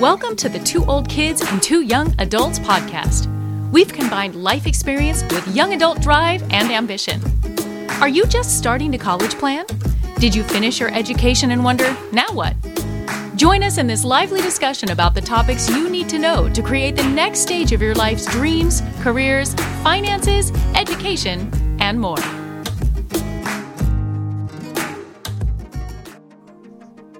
Welcome to the Two Old Kids and Two Young Adults podcast. We've combined life experience with young adult drive and ambition. Are you just starting to college plan? Did you finish your education and wonder, now what? Join us in this lively discussion about the topics you need to know to create the next stage of your life's dreams, careers, finances, education, and more.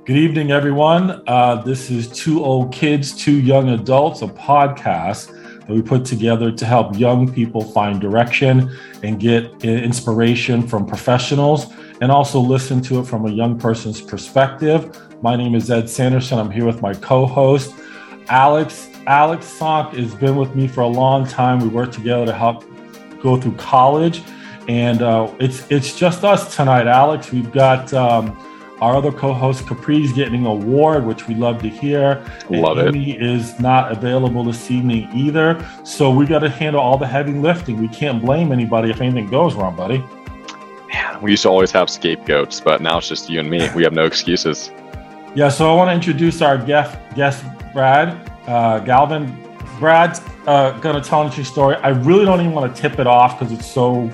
Good evening, everyone. Uh, this is Two Old Kids, Two Young Adults, a podcast that we put together to help young people find direction and get inspiration from professionals and also listen to it from a young person's perspective. My name is Ed Sanderson. I'm here with my co host, Alex. Alex Sonk has been with me for a long time. We worked together to help go through college. And uh, it's it's just us tonight, Alex. We've got um, our other co-host Capri's getting an award, which we love to hear. Love and it. Amy is not available this evening either. So we got to handle all the heavy lifting. We can't blame anybody if anything goes wrong, buddy. Man, we used to always have scapegoats, but now it's just you and me. We have no excuses. Yeah, so I want to introduce our guest, guest Brad uh, Galvan. Brad's uh, going to tell an interesting story. I really don't even want to tip it off because it's so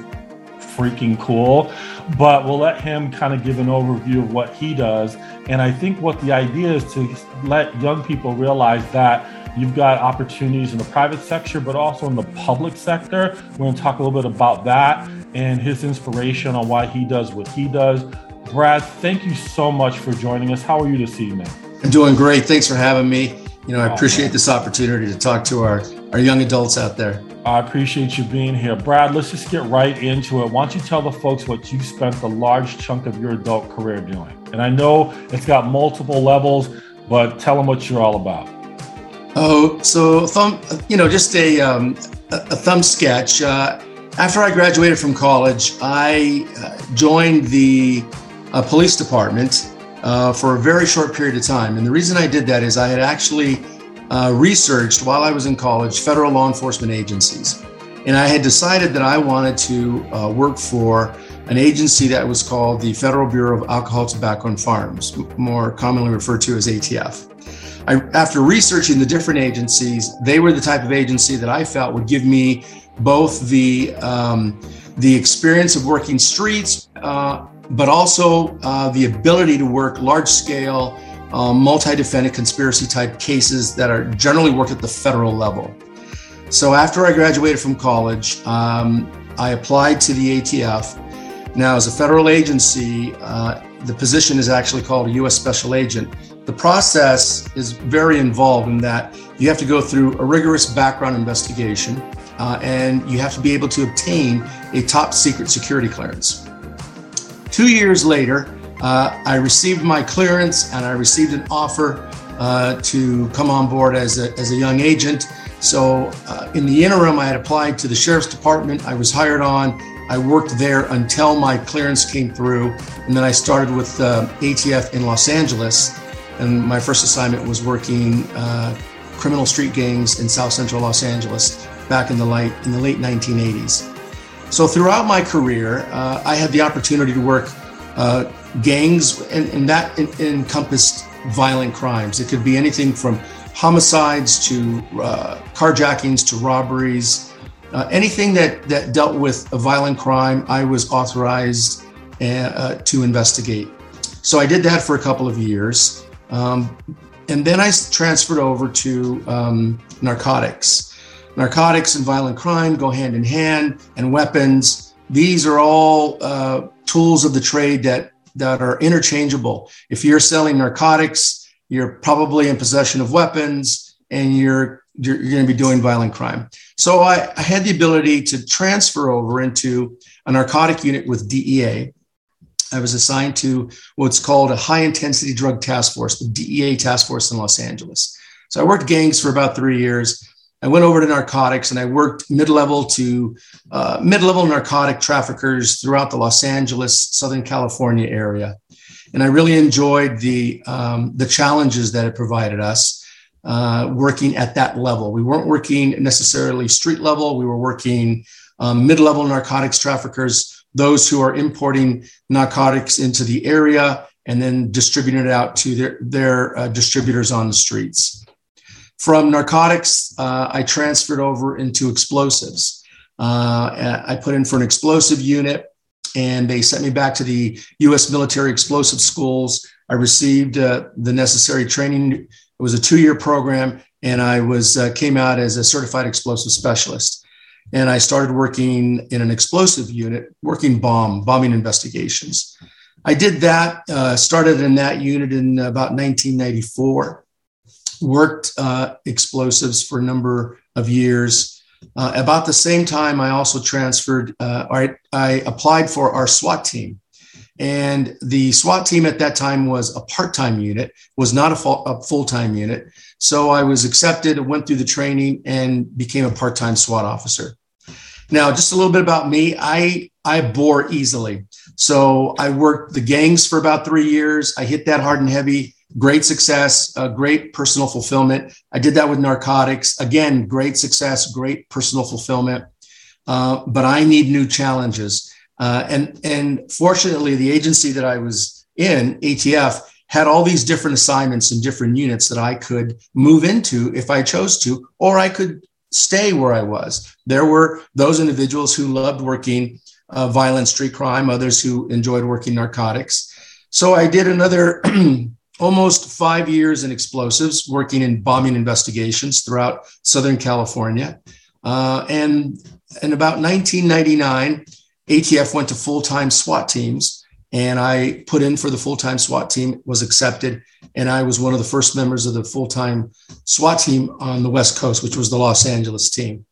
freaking cool but we'll let him kind of give an overview of what he does. And I think what the idea is to let young people realize that you've got opportunities in the private sector, but also in the public sector. We're going to talk a little bit about that and his inspiration on why he does what he does. Brad, thank you so much for joining us. How are you this evening? I'm doing great. Thanks for having me. You know, I oh, appreciate this opportunity to talk to our, our young adults out there. I appreciate you being here. Brad, let's just get right into it. Why don't you tell the folks what you spent a large chunk of your adult career doing? And I know it's got multiple levels, but tell them what you're all about. Oh, so thumb, you know, just a, um, a thumb sketch. Uh, after I graduated from college, I uh, joined the uh, police department uh, for a very short period of time. And the reason I did that is I had actually uh, researched while I was in college federal law enforcement agencies. And I had decided that I wanted to uh, work for an agency that was called the Federal Bureau of Alcohol, Tobacco, and Firearms, more commonly referred to as ATF. I, after researching the different agencies, they were the type of agency that I felt would give me both the um, the experience of working streets, uh, but also uh, the ability to work large scale um, multi-defendant conspiracy type cases that are generally work at the federal level. So after I graduated from college, um, I applied to the ATF. Now, as a federal agency, uh, the position is actually called a U.S. Special Agent. The process is very involved in that you have to go through a rigorous background investigation uh, and you have to be able to obtain a top secret security clearance. Two years later, uh, I received my clearance and I received an offer uh, to come on board as a, as a young agent. So, uh, in the interim, I had applied to the sheriff's department. I was hired on. I worked there until my clearance came through. And then I started with uh, ATF in Los Angeles. And my first assignment was working uh, criminal street gangs in South Central Los Angeles back in the late, in the late 1980s. So, throughout my career, uh, I had the opportunity to work gangs, and, and that encompassed violent crimes. It could be anything from homicides to uh, carjackings to robberies, uh, anything that, that dealt with a violent crime, I was authorized uh, uh, to investigate. So I did that for a couple of years. Um, and then I transferred over to um, narcotics. Narcotics and violent crime go hand in hand, and weapons. These are all uh, tools of the trade that that are interchangeable. If you're selling narcotics, you're probably in possession of weapons and you're you're, you're going to be doing violent crime. So I, I, had the ability to transfer over into a narcotic unit with DEA. I was assigned to what's called a high intensity drug task force, the DEA task force in Los Angeles. So I worked gangs for about three years. I went over to narcotics and I worked mid level to uh, mid level narcotic traffickers throughout the Los Angeles, Southern California area. And I really enjoyed the, um, the challenges that it provided us uh, working at that level. We weren't working necessarily street level, we were working um, mid level narcotics traffickers, those who are importing narcotics into the area and then distributing it out to their, their uh, distributors on the streets. From narcotics, uh, I transferred over into explosives. Uh, I put in for an explosive unit and they sent me back to the U.S. military explosive schools. I received uh, the necessary training. It was a two-year program, and I was uh, came out as a certified explosive specialist. And I started working in an explosive unit, working bomb bombing investigations. I did that. Uh, started in that unit in about 1994. Worked uh, explosives for a number of years uh, about the same time, I also transferred, uh, I, I applied for our SWAT team. And the SWAT team at that time was a part time unit, was not a, full, a full time unit. So I was accepted, went through the training, and became a part time SWAT officer. Now, just a little bit about me. I I bore easily. So I worked the gangs for about three years. I hit that hard and heavy great success, uh, great personal fulfillment. I did that with narcotics. Again, great success, great personal fulfillment. Uh, but I need new challenges. Uh, and, and fortunately, the agency that I was in, ATF, had all these different assignments and different units that I could move into if I chose to, or I could stay where I was. There were those individuals who loved working uh, violent street crime, others who enjoyed working narcotics. So I did another almost five years in explosives, working in bombing investigations throughout Southern California. Uh, and in about 1999, ATF went to full time SWAT teams, and I put in for the full time SWAT team, was accepted, and I was one of the first members of the full time SWAT team on the West Coast, which was the Los Angeles team.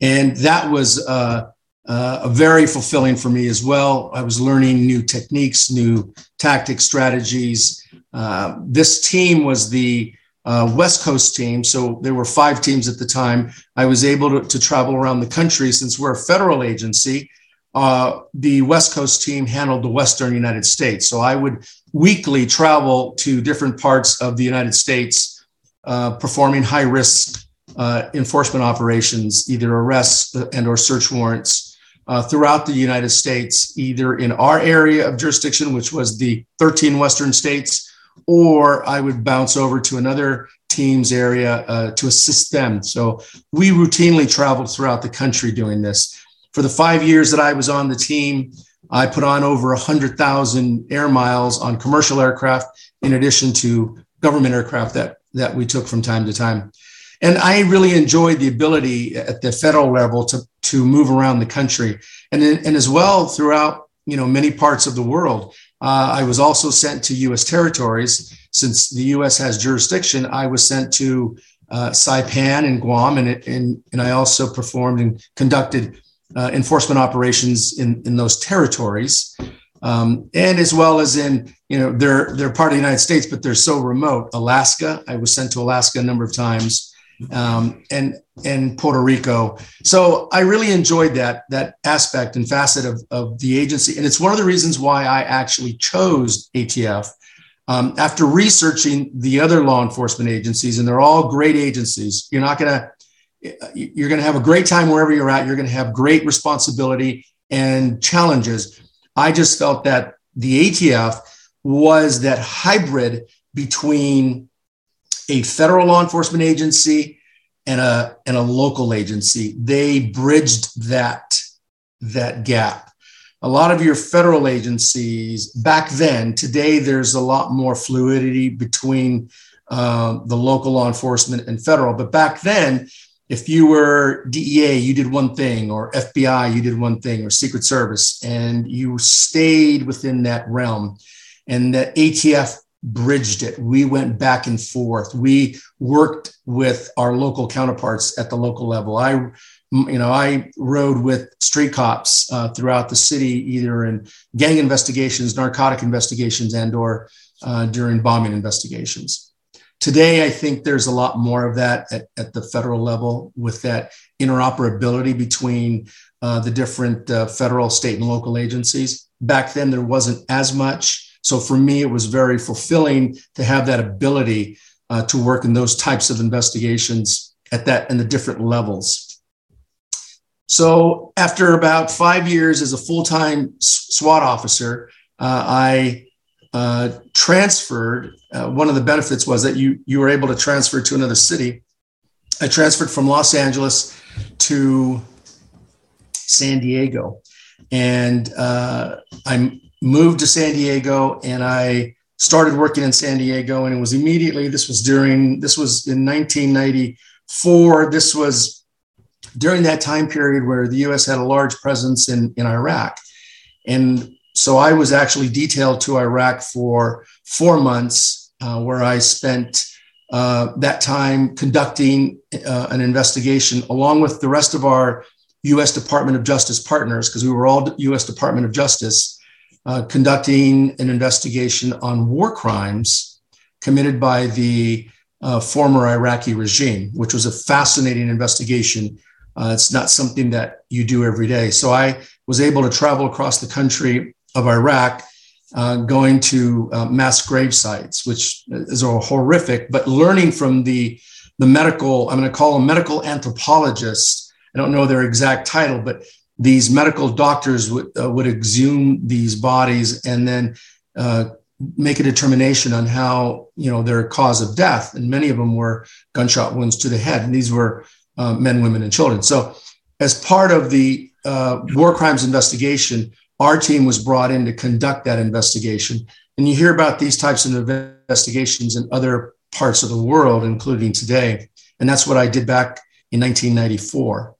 And that was uh, uh, very fulfilling for me as well. I was learning new techniques, new tactics, strategies, uh, this team was the uh, West Coast team. So there were five teams at the time. I was able to, to travel around the country since we're a federal agency. Uh, the West Coast team handled the Western United States. So I would weekly travel to different parts of the United States, uh, performing high risk uh, enforcement operations, either arrests and or search warrants. Uh, throughout the United States, either in our area of jurisdiction, which was the 13 Western states, or I would bounce over to another team's area uh, to assist them. So we routinely traveled throughout the country doing this. For the five years that I was on the team, I put on over 100,000 air miles on commercial aircraft, in addition to government aircraft that, that we took from time to time. And I really enjoyed the ability at the federal level to, to move around the country and, and as well throughout you know many parts of the world uh, I was also sent to U.S. territories. Since the U.S. has jurisdiction, I was sent to uh, Saipan and Guam, and, and, and I also performed and conducted uh, enforcement operations in, in those territories. Um, and as well as in, you know, they're, they're part of the United States, but they're so remote. Alaska, I was sent to Alaska a number of times um, and and Puerto Rico. So I really enjoyed that that aspect and facet of, of the agency, and it's one of the reasons why I actually chose ATF. Um, after researching the other law enforcement agencies, and they're all great agencies, you're not gonna you're gonna have a great time wherever you're at. You're gonna have great responsibility and challenges. I just felt that the ATF was that hybrid between a federal law enforcement agency and a and a local agency. They bridged that that gap. A lot of your federal agencies back then, today there's a lot more fluidity between uh, the local law enforcement and federal. But back then, if you were DEA, you did one thing, or FBI, you did one thing, or Secret Service, and you stayed within that realm. And the ATF bridged it. We went back and forth. We worked with our local counterparts at the local level. I, you know, I rode with street cops uh, throughout the city, either in gang investigations, narcotic investigations, and/or uh, during bombing investigations. Today, I think there's a lot more of that at, at the federal level with that interoperability between uh, the different uh, federal, state, and local agencies. Back then, there wasn't as much. So for me, it was very fulfilling to have that ability uh, to work in those types of investigations at that and the different levels. So after about five years as a full-time SWAT officer, uh, I uh, transferred, uh, one of the benefits was that you you were able to transfer to another city. I transferred from Los Angeles to San Diego, and uh, I moved to San Diego, and I started working in San Diego, and it was immediately. This was during. This was in 1994. This was during that time period where the U.S. had a large presence in in Iraq, and so I was actually detailed to Iraq for four months, uh, where I spent uh, that time conducting uh, an investigation along with the rest of our U.S. Department of Justice partners, because we were all U.S. Department of Justice, uh, conducting an investigation on war crimes committed by the uh, former Iraqi regime, which was a fascinating investigation. Uh, it's not something that you do every day. So I was able to travel across the country of Iraq, uh, going to uh, mass grave sites, which is horrific, but learning from the, the medical, I'm going to call them medical anthropologists. I don't know their exact title, but these medical doctors would, uh, would exhume these bodies and then uh, make a determination on how, you know, their cause of death. And many of them were gunshot wounds to the head. And these were uh, men, women, and children. So as part of the uh, war crimes investigation, our team was brought in to conduct that investigation. And you hear about these types of investigations in other parts of the world, including today. And that's what I did back in 1994.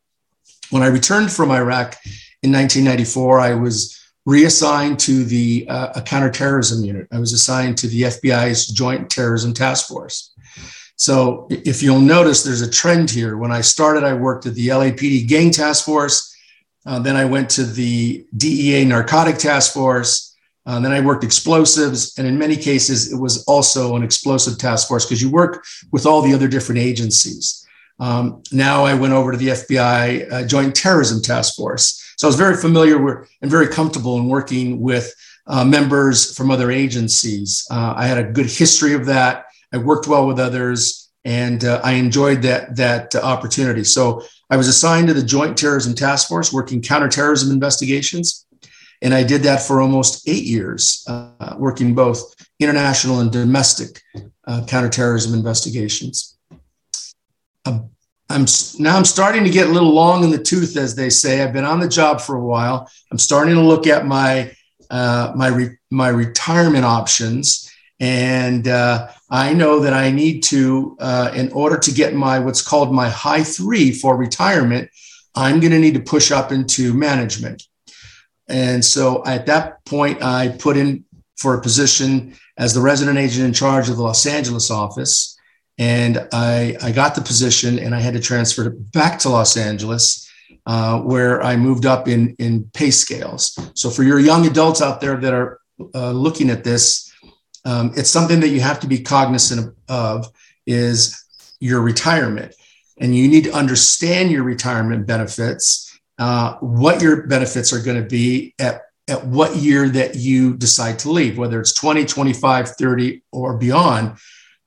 When I returned from Iraq in 1994, I was reassigned to the uh, counterterrorism unit. I was assigned to the FBI's Joint Terrorism Task Force. So if you'll notice, there's a trend here. When I started, I worked at the LAPD Gang Task Force. Uh, then I went to the DEA Narcotic Task Force. Uh, then I worked explosives. And in many cases, it was also an explosive task force because you work with all the other different agencies. Um, now I went over to the FBI uh, Joint Terrorism Task Force. So I was very familiar with, and very comfortable in working with uh, members from other agencies. Uh, I had a good history of that. I worked well with others, and uh, I enjoyed that that opportunity. So I was assigned to the Joint Terrorism Task Force working counterterrorism investigations. And I did that for almost eight years, uh, working both international and domestic uh, counterterrorism investigations. I'm now I'm starting to get a little long in the tooth, as they say. I've been on the job for a while. I'm starting to look at my uh, my re- my retirement options, and uh, I know that I need to, uh, in order to get my what's called my high three for retirement, I'm going to need to push up into management. And so at that point, I put in for a position as the resident agent in charge of the Los Angeles office. And I, I got the position and I had to transfer back to Los Angeles, uh, where I moved up in, in pay scales. So for your young adults out there that are uh, looking at this, um, it's something that you have to be cognizant of is your retirement and you need to understand your retirement benefits uh, what your benefits are going to be at, at what year that you decide to leave whether it's 20 25 30 or beyond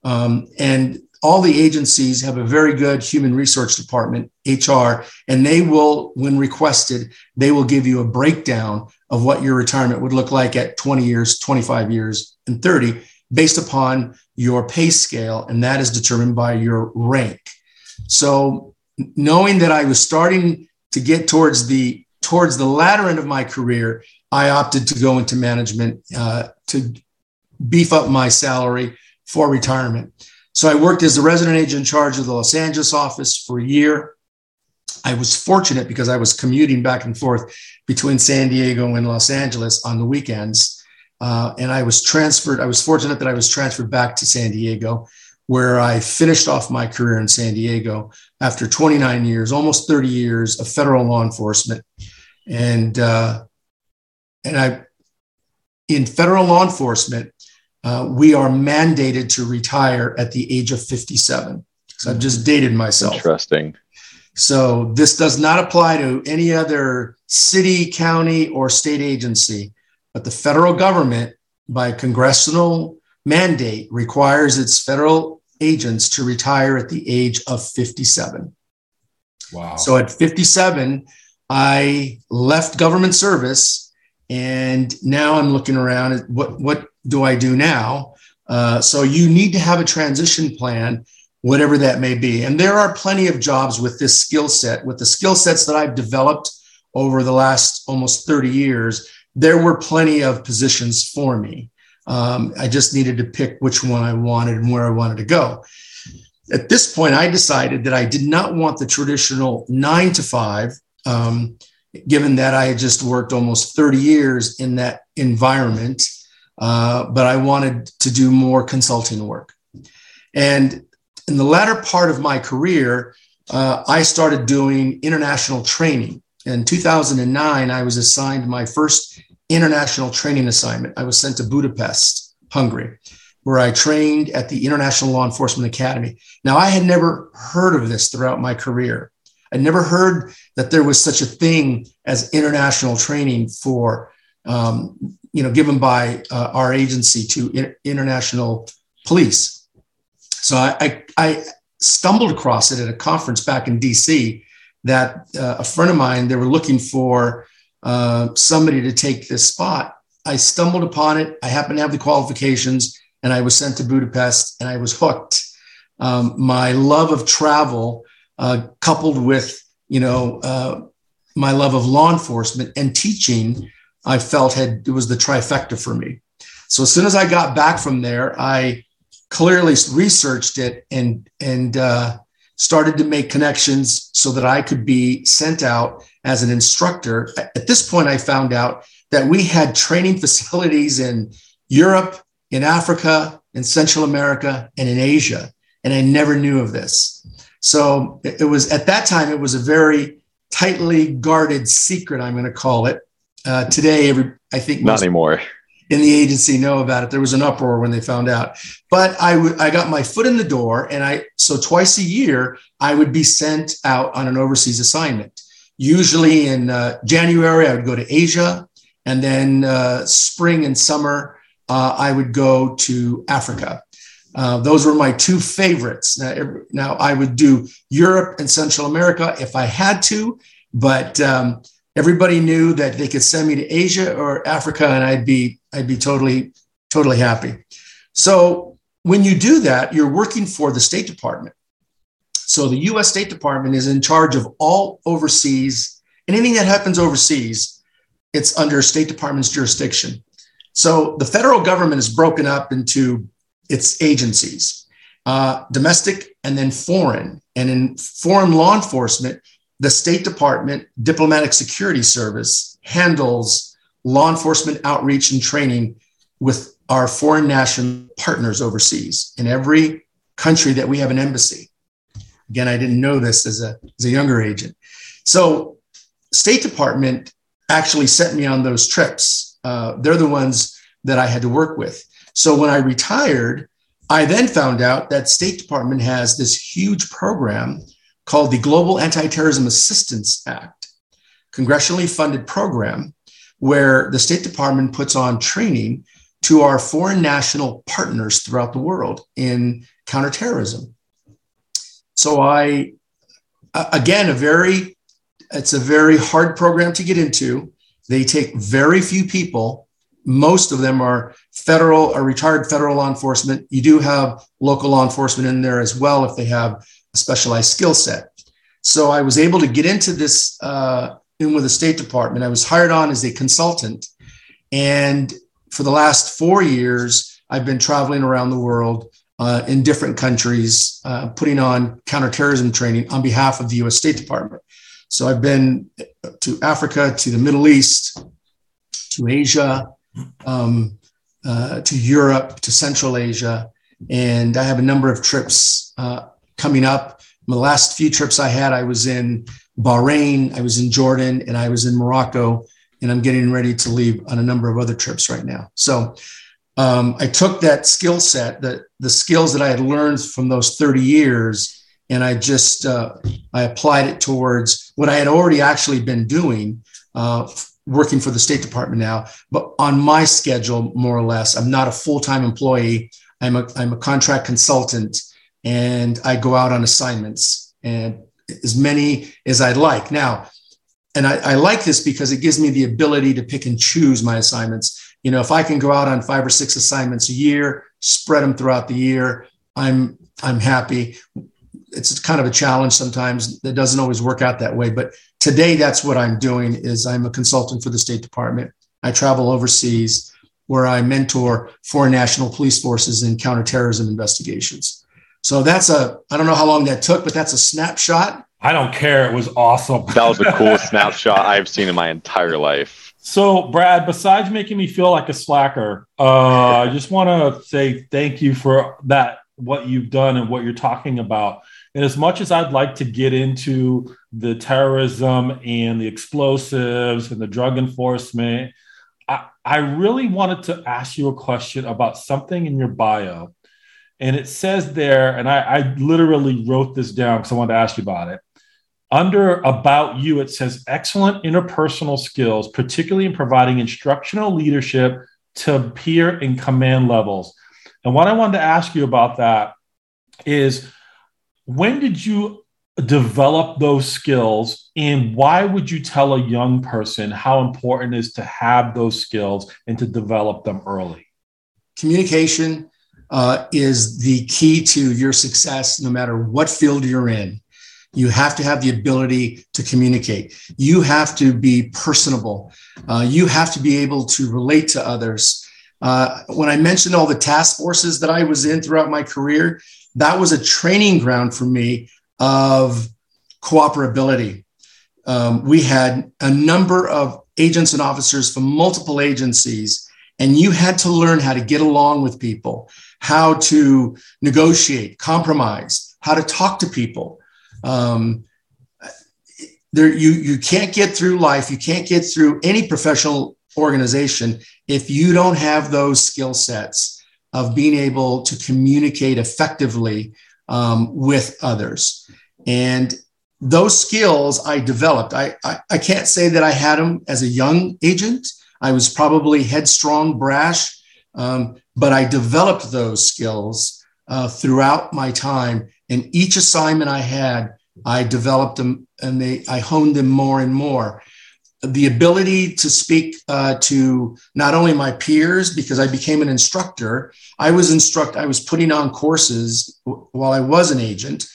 um, and all the agencies have a very good human resource department hr and they will when requested they will give you a breakdown of what your retirement would look like at 20 years 25 years and 30 based upon your pay scale, and that is determined by your rank. So, knowing that I was starting to get towards the towards the latter end of my career, I opted to go into management uh, to beef up my salary for retirement. So I worked as the resident agent in charge of the Los Angeles office for a year. I was fortunate because I was commuting back and forth between San Diego and Los Angeles on the weekends. Uh, and I was transferred. I was fortunate that I was transferred back to San Diego, where I finished off my career in San Diego after 29 years, almost 30 years of federal law enforcement. And uh, and I, in federal law enforcement, uh, we are mandated to retire at the age of 57. So I've just dated myself. Interesting. So this does not apply to any other city, county, or state agency. But the federal government, by congressional mandate, requires its federal agents to retire at the age of 57. Wow. So at 57, I left government service and now I'm looking around at what what do I do now? Uh, so you need to have a transition plan, whatever that may be. And there are plenty of jobs with this skill set, with the skill sets that I've developed over the last almost 30 years. There were plenty of positions for me. Um, I just needed to pick which one I wanted and where I wanted to go. At this point, I decided that I did not want the traditional nine to five, um, given that I had just worked almost 30 years in that environment uh, but I wanted to do more consulting work. And in the latter part of my career, uh, I started doing international training. In 2009, I was assigned my first international training assignment. I was sent to Budapest, Hungary, where I trained at the International Law Enforcement Academy. Now, I had never heard of this throughout my career. I never heard that there was such a thing as international training for um, you know, given by uh, our agency to in- international police. So I, I, I, stumbled across it at a conference back in DC that uh, a friend of mine, they were looking for uh, somebody to take this spot. I stumbled upon it. I happened to have the qualifications and I was sent to Budapest and I was hooked. Um, my love of travel, uh, coupled with, you know, uh, my love of law enforcement and teaching I felt had it was the trifecta for me. So as soon as I got back from there, I clearly researched it and and uh, started to make connections so that I could be sent out as an instructor. At this point, I found out that we had training facilities in Europe, in Africa, in Central America, and in Asia, and I never knew of this. So it was at that time it was a very tightly guarded secret. I'm going to call it uh, today, every, I think not anymore in the agency know about it. There was an uproar when they found out. But I, w- I got my foot in the door, and I so twice a year I would be sent out on an overseas assignment. Usually in uh, January, I would go to Asia, and then uh, spring and summer uh, I would go to Africa. Uh, those were my two favorites. Now, every, now, I would do Europe and Central America if I had to, but um, everybody knew that they could send me to Asia or Africa and I'd be I'd be totally totally happy. So when you do that, you're working for the State Department. So the US State Department is in charge of all overseas anything that happens overseas, it's under State Department's jurisdiction. So the federal government is broken up into its agencies, uh, domestic and then foreign. And in foreign law enforcement, the State Department Diplomatic Security Service handles law enforcement outreach and training with our foreign national partners overseas in every country that we have an embassy. Again, I didn't know this as a, as a younger agent. So, State Department actually sent me on those trips. Uh, they're the ones that I had to work with. So, when I retired, I then found out that State Department has this huge program called the Global Anti Terrorism Assistance Act, congressionally funded program where the State Department puts on training to our foreign national partners throughout the world in counterterrorism. So I, again, a very, it's a very hard program to get into. They take very few people. Most of them are federal or retired federal law enforcement. You do have local law enforcement in there as well if they have a specialized skill set. So I was able to get into this uh, in with the State Department. I was hired on as a consultant. And for the last four years, I've been traveling around the world uh, in different countries, uh, putting on counterterrorism training on behalf of the US State Department. So I've been to Africa, to the Middle East, to Asia, um, uh, to Europe, to Central Asia. And I have a number of trips uh, coming up. My last few trips I had, I was in Bahrain, I was in Jordan, and I was in Morocco. And I'm getting ready to leave on a number of other trips right now. So um, I took that skill set, the, the skills that I had learned from those 30 years, and I just uh, I applied it towards what I had already actually been doing, uh, working for the State Department now, but on my schedule, more or less. I'm not a full time employee. I'm a I'm a contract consultant and I go out on assignments and as many as I'd like. Now, and I, I, like this because it gives me the ability to pick and choose my assignments. You know, if I can go out on five or six assignments a year, spread them throughout the year, I'm I'm happy. It's kind of a challenge sometimes. It doesn't always work out that way, but today that's what I'm doing. Is I'm a consultant for the State Department. I travel overseas where I mentor foreign national police forces in counterterrorism investigations. So that's a I don't know how long that took, but that's a snapshot. I don't care. It was awesome. That was the coolest snapshot I've seen in my entire life. So, Brad, besides making me feel like a slacker, uh, I just want to say thank you for that, what you've done and what you're talking about. And as much as I'd like to get into the terrorism and the explosives and the drug enforcement, I, I really wanted to ask you a question about something in your bio. And it says there, and I, I literally wrote this down because I wanted to ask you about it. Under About You, it says excellent interpersonal skills, particularly in providing instructional leadership to peer and command levels. And what I wanted to ask you about that is when did you develop those skills and why would you tell a young person how important it is to have those skills and to develop them early? Communication uh, is the key to your success no matter what field you're in. You have to have the ability to communicate. You have to be personable. Uh, you have to be able to relate to others. Uh, when I mentioned all the task forces that I was in throughout my career, that was a training ground for me of cooperability. Um, we had a number of agents and officers from multiple agencies, and you had to learn how to get along with people, how to negotiate, compromise, how to talk to people. Um, there, you you can't get through life. You can't get through any professional organization if you don't have those skill sets of being able to communicate effectively um, with others. And those skills I developed. I, I, I can't say that I had them as a young agent. I was probably headstrong, brash, um, but I developed those skills uh, throughout my time. And each assignment I had, I developed them and they, I honed them more and more. The ability to speak uh, to not only my peers, because I became an instructor, I was instruct, I was putting on courses while I was an agent,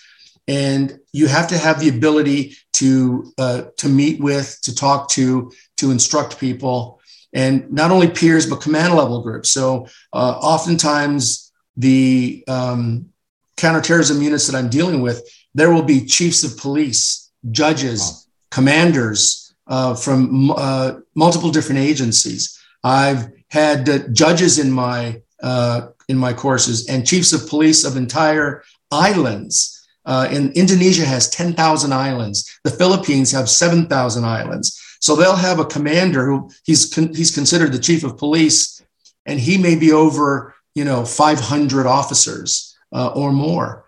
and you have to have the ability to uh, to meet with, to talk to, to instruct people, and not only peers but command level groups. So uh, oftentimes the um, counterterrorism units that I'm dealing with, there will be chiefs of police, judges, wow. commanders uh, from uh, multiple different agencies. I've had uh, judges in my uh, in my courses and chiefs of police of entire islands. Uh, and Indonesia has 10,000 islands. The Philippines have 7,000 islands. So they'll have a commander who he's con- he's considered the chief of police, and he may be over you know 500 officers uh, or more.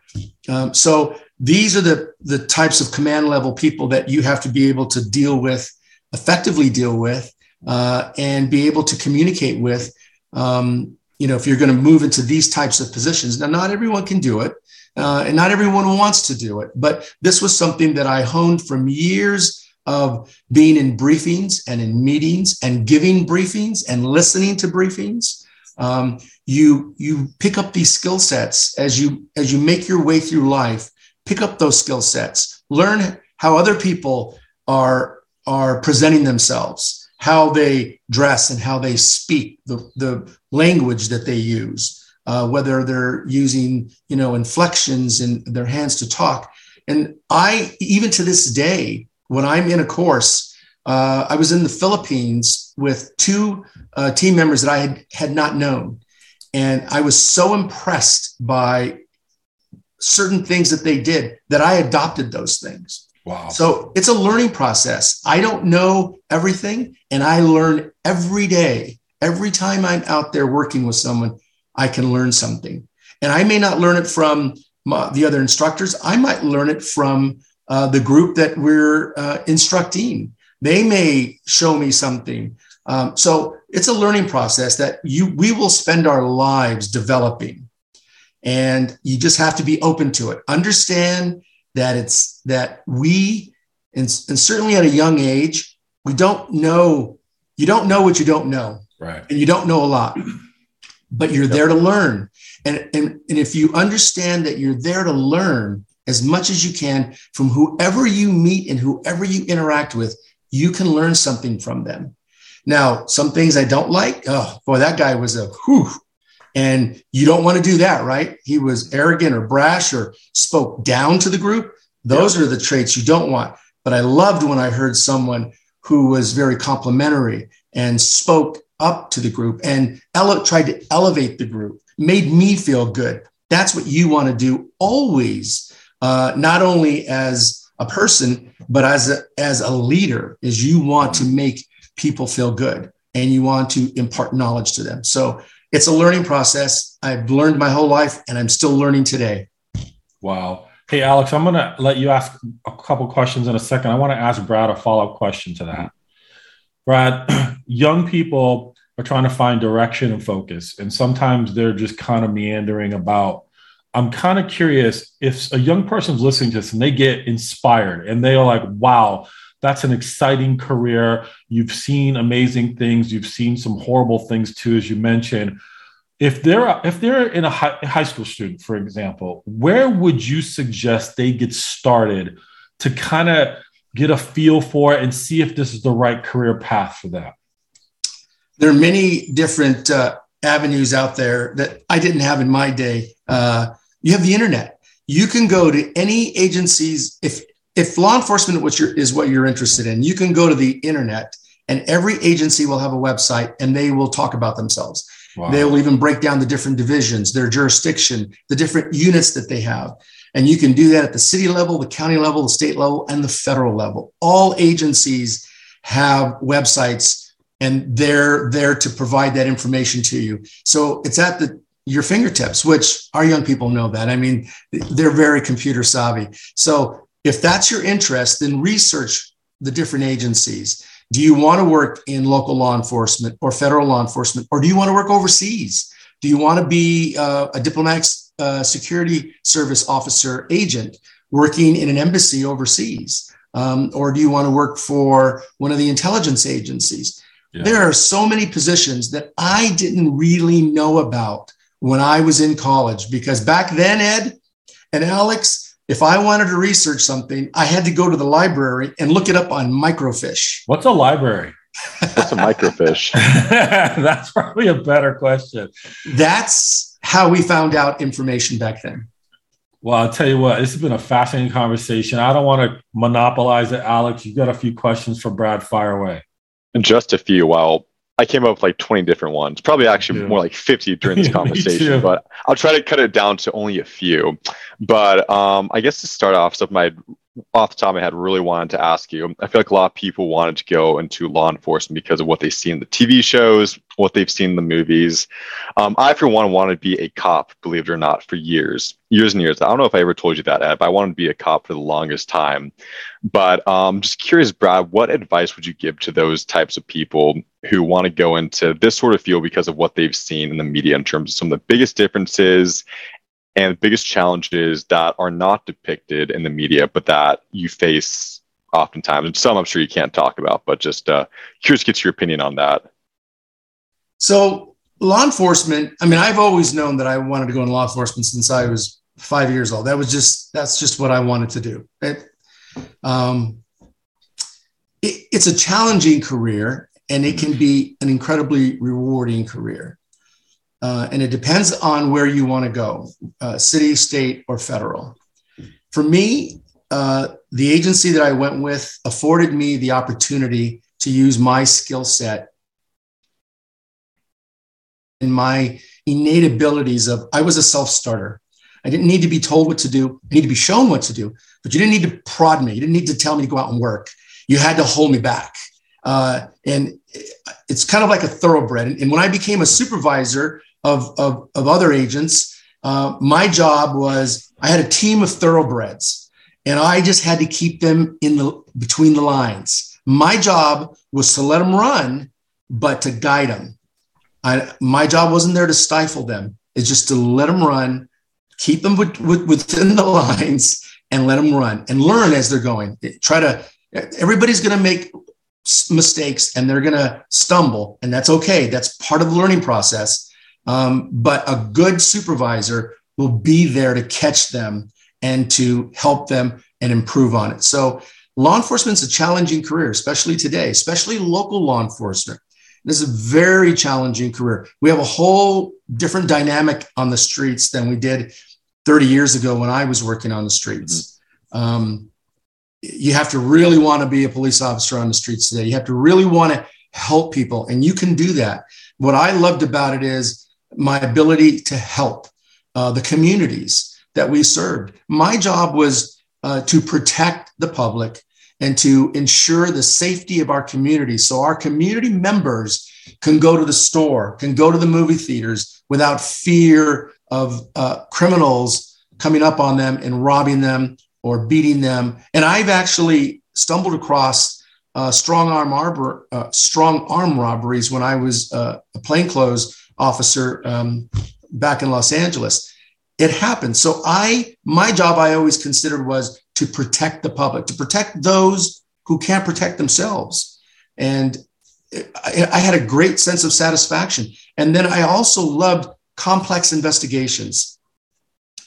Um, so these are the, the types of command level people that you have to be able to deal with, effectively deal with, uh, and be able to communicate with. Um, you know, if you're going to move into these types of positions, now not everyone can do it, uh, and not everyone wants to do it. But this was something that I honed from years of being in briefings and in meetings and giving briefings and listening to briefings. Um, you you pick up these skill sets as you as you make your way through life pick up those skill sets learn how other people are are presenting themselves how they dress and how they speak the, the language that they use uh, whether they're using you know inflections in their hands to talk and i even to this day when i'm in a course uh, i was in the philippines with two uh, team members that i had, had not known and I was so impressed by certain things that they did that I adopted those things. Wow. So it's a learning process. I don't know everything, and I learn every day. Every time I'm out there working with someone, I can learn something. And I may not learn it from my, the other instructors, I might learn it from uh, the group that we're uh, instructing. They may show me something. Um, so it's a learning process that you we will spend our lives developing and you just have to be open to it understand that it's that we and, and certainly at a young age we don't know you don't know what you don't know Right. And you don't know a lot, but you're there to learn. And, and, and if you understand that you're there to learn as much as you can from whoever you meet and whoever you interact with, you can learn something from them. Now, some things I don't like, oh boy, that guy was a whew. And you don't want to do that, right? He was arrogant or brash or spoke down to the group. Those yep. are the traits you don't want. But I loved when I heard someone who was very complimentary and spoke up to the group and ele- tried to elevate the group, made me feel good. That's what you want to do always, uh, not only as a person, but as a, as a leader, is you want to make people feel good and you want to impart knowledge to them. So it's a learning process. I've learned my whole life and I'm still learning today. Wow. Hey, Alex, I'm going to let you ask a couple questions in a second. I want to ask Brad a follow up question to that. Brad, young people are trying to find direction and focus, and sometimes they're just kind of meandering about. I'm kind of curious if a young person's listening to this and they get inspired and they are like, wow, that's an exciting career. You've seen amazing things. You've seen some horrible things too, as you mentioned. If they're if they're in a high, high school student, for example, where would you suggest they get started to kind of get a feel for it and see if this is the right career path for them? There are many different uh, avenues out there that I didn't have in my day. Uh, you have the internet. You can go to any agencies. If if law enforcement which is what you're interested in, you can go to the internet and every agency will have a website and they will talk about themselves. Wow. They will even break down the different divisions, their jurisdiction, the different units that they have. And you can do that at the city level, the county level, the state level, and the federal level. All agencies have websites and they're there to provide that information to you. So it's at the your fingertips, which our young people know that. I mean, they're very computer savvy. So if that's your interest, then research the different agencies. Do you want to work in local law enforcement or federal law enforcement, or do you want to work overseas? Do you want to be uh, a diplomatic uh, security service officer agent working in an embassy overseas? Um, or do you want to work for one of the intelligence agencies? Yeah. There are so many positions that I didn't really know about when I was in college because back then, Ed and Alex, if I wanted to research something, I had to go to the library and look it up on microfiche. What's a library? What's a microfiche? That's probably a better question. That's how we found out information back then. Well, I'll tell you what, this has been a fascinating conversation. I don't want to monopolize it, Alex. You've got a few questions for Brad. Fire away. Just a few. While I came up with like 20 different ones, probably actually more like 50 during this conversation, but I'll try to cut it down to only a few. But um, I guess to start off, something I off the top of my head really wanted to ask you. I feel like a lot of people wanted to go into law enforcement because of what they see in the TV shows, what they've seen in the movies. Um, I, for one, wanted to be a cop, believe it or not, for years, years and years. I don't know if I ever told you that, Ed, but I wanted to be a cop for the longest time. But um, just curious, Brad, what advice would you give to those types of people who want to go into this sort of field because of what they've seen in the media in terms of some of the biggest differences and the biggest challenges that are not depicted in the media, but that you face oftentimes. And some I'm sure you can't talk about, but just uh, curious to get your opinion on that. So, law enforcement, I mean, I've always known that I wanted to go in law enforcement since I was five years old. That was just, that's just what I wanted to do. It, um, it, it's a challenging career and it can be an incredibly rewarding career. Uh, and it depends on where you want to go uh, city, state, or federal. For me, uh, the agency that I went with afforded me the opportunity to use my skill set and my innate abilities of I was a self-starter. I didn't need to be told what to do. I need to be shown what to do, but you didn't need to prod me. You didn't need to tell me to go out and work. You had to hold me back. Uh, and it's kind of like a thoroughbred. And when I became a supervisor, of, of, of other agents. Uh, my job was I had a team of thoroughbreds, and I just had to keep them in the between the lines. My job was to let them run, but to guide them. I, my job wasn't there to stifle them. It's just to let them run, keep them with, with, within the lines, and let them run and learn as they're going. Try to. Everybody's going to make mistakes and they're going to stumble, and that's okay. That's part of the learning process. Um, but a good supervisor will be there to catch them and to help them and improve on it. So, law enforcement is a challenging career, especially today, especially local law enforcement. This is a very challenging career. We have a whole different dynamic on the streets than we did 30 years ago when I was working on the streets. Mm-hmm. Um, you have to really want to be a police officer on the streets today. You have to really want to help people, and you can do that. What I loved about it is my ability to help uh, the communities that we served. My job was uh, to protect the public and to ensure the safety of our community. So our community members can go to the store, can go to the movie theaters without fear of uh, criminals coming up on them and robbing them or beating them. And I've actually stumbled across uh, strong arm arbor, uh, strong arm robberies when I was uh, a plainclothes officer um, back in Los Angeles. It happened. So I, my job, I always considered was to protect the public, to protect those who can't protect themselves. And I, I had a great sense of satisfaction. And then I also loved complex investigations.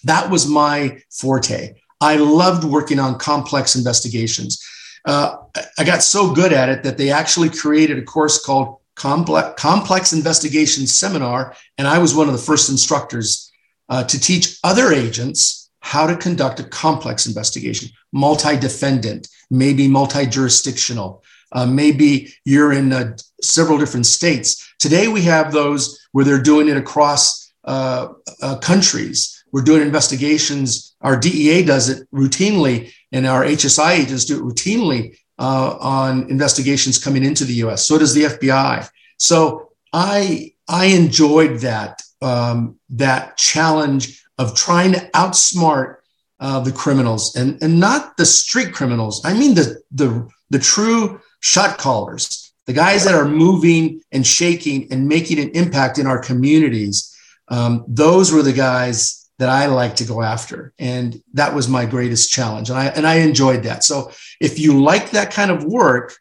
That was my forte. I loved working on complex investigations. Uh, I got so good at it that they actually created a course called Complex, Complex Investigation Seminar, and I was one of the first instructors uh, to teach other agents how to conduct a complex investigation, multi defendant, maybe multi jurisdictional. Uh, maybe you're in uh, several different states. Today, we have those where they're doing it across uh, uh, countries. We're doing investigations. Our DEA does it routinely, and our HSI agents do it routinely uh, on investigations coming into the US. So does the FBI. So I, I enjoyed that, um, that challenge of trying to outsmart uh, the criminals and, and not the street criminals. I mean, the, the, the true shot callers, the guys that are moving and shaking and making an impact in our communities. Um, those were the guys that I like to go after. And that was my greatest challenge. And I, and I enjoyed that. So if you like that kind of work,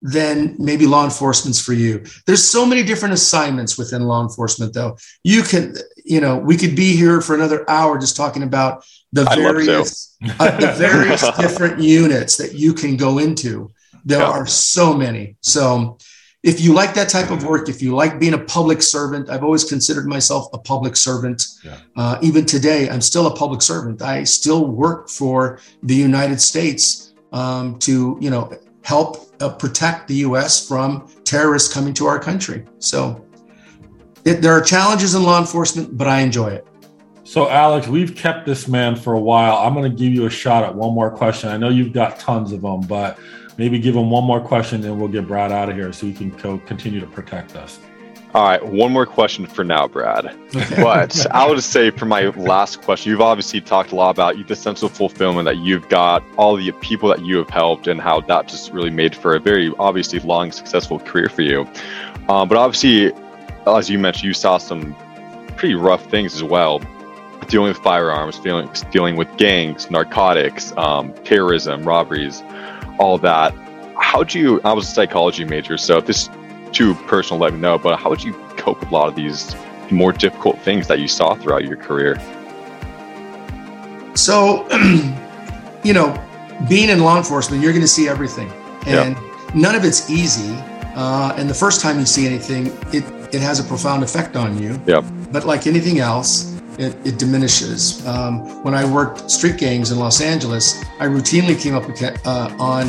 then maybe law enforcement's for you. There's so many different assignments within law enforcement, though. You can, you know, we could be here for another hour just talking about the various, uh, the various different units that you can go into. There yeah. are so many. So, if you like that type of work, if you like being a public servant, I've always considered myself a public servant. Yeah. Uh, even today, I'm still a public servant. I still work for the United States um, to, you know, help uh, protect the U.S. from terrorists coming to our country. So it, there are challenges in law enforcement, but I enjoy it. So, Alex, we've kept this man for a while. I'm going to give you a shot at one more question. I know you've got tons of them, but maybe give him one more question, and we'll get Brad out of here so he can co- continue to protect us. All right, one more question for now, Brad. But I would say for my last question, you've obviously talked a lot about the sense of fulfillment that you've got, all the people that you have helped, and how that just really made for a very obviously long, successful career for you. Um, but obviously, as you mentioned, you saw some pretty rough things as well, dealing with firearms, dealing, dealing with gangs, narcotics, um, terrorism, robberies, all that. How do you? I was a psychology major, so if this too personal, let me know. But how would you cope with a lot of these more difficult things that you saw throughout your career? So, you know, being in law enforcement, you're going to see everything, and yeah. none of it's easy. Uh, and the first time you see anything, it it has a profound effect on you. Yeah. But like anything else, it, it diminishes. Um, when I worked street gangs in Los Angeles, I routinely came up uh, on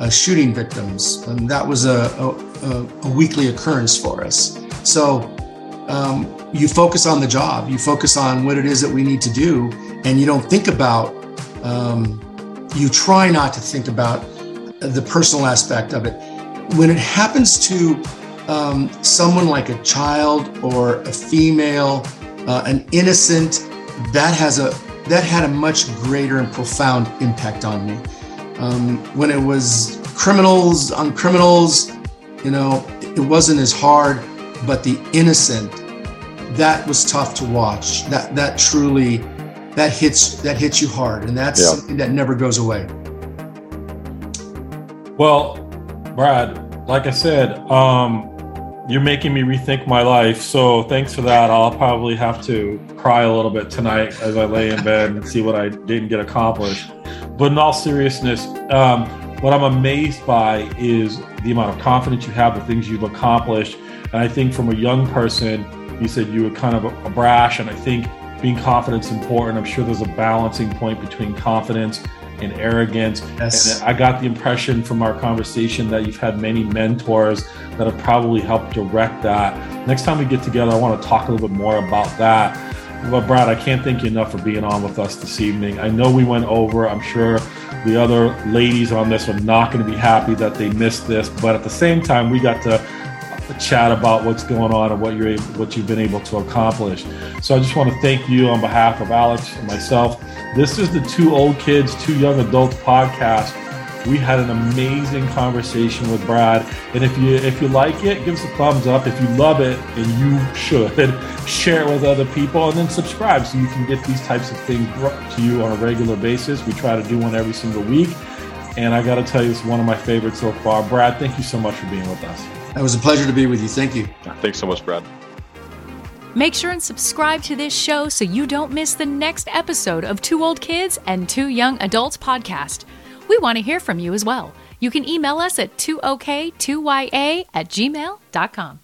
uh, shooting victims, and that was a, a, a weekly occurrence for us. So um, you focus on the job, you focus on what it is that we need to do, and you don't think about, um, you try not to think about the personal aspect of it. When it happens to um, someone like a child or a female, uh, an innocent, that has a that had a much greater and profound impact on me. Um, when it was criminals on criminals, you know, it wasn't as hard, but the innocent, that was tough to watch. That that truly that hits that hits you hard, and that's yeah. something that never goes away. Well, Brad, like I said, um, you're making me rethink my life. So thanks for that. I'll probably have to cry a little bit tonight as I lay in bed and see what I didn't get accomplished. But in all seriousness, um, what I'm amazed by is the amount of confidence you have, the things you've accomplished. And I think from a young person, you said you were kind of a, a brash, and I think being confident is important. I'm sure there's a balancing point between confidence and arrogance. Yes. And I got the impression from our conversation that you've had many mentors that have probably helped direct that. Next time we get together, I want to talk a little bit more about that. But Brad, I can't thank you enough for being on with us this evening. I know we went over. I'm sure the other ladies on this are not going to be happy that they missed this, but at the same time, we got to chat about what's going on and what you're able, what you've been able to accomplish. So I just want to thank you on behalf of Alex and myself. This is the Two Old Kids, Two Young Adults podcast. We had an amazing conversation with Brad, and if you if you like it, give us a thumbs up. If you love it, and you should share it with other people, and then subscribe so you can get these types of things brought to you on a regular basis. We try to do one every single week, and I got to tell you, it's one of my favorites so far. Brad, thank you so much for being with us. It was a pleasure to be with you. Thank you. Thanks so much, Brad. Make sure and subscribe to this show so you don't miss the next episode of Two Old Kids and Two Young Adults podcast. We want to hear from you as well. You can email us at 2ok2ya at gmail.com.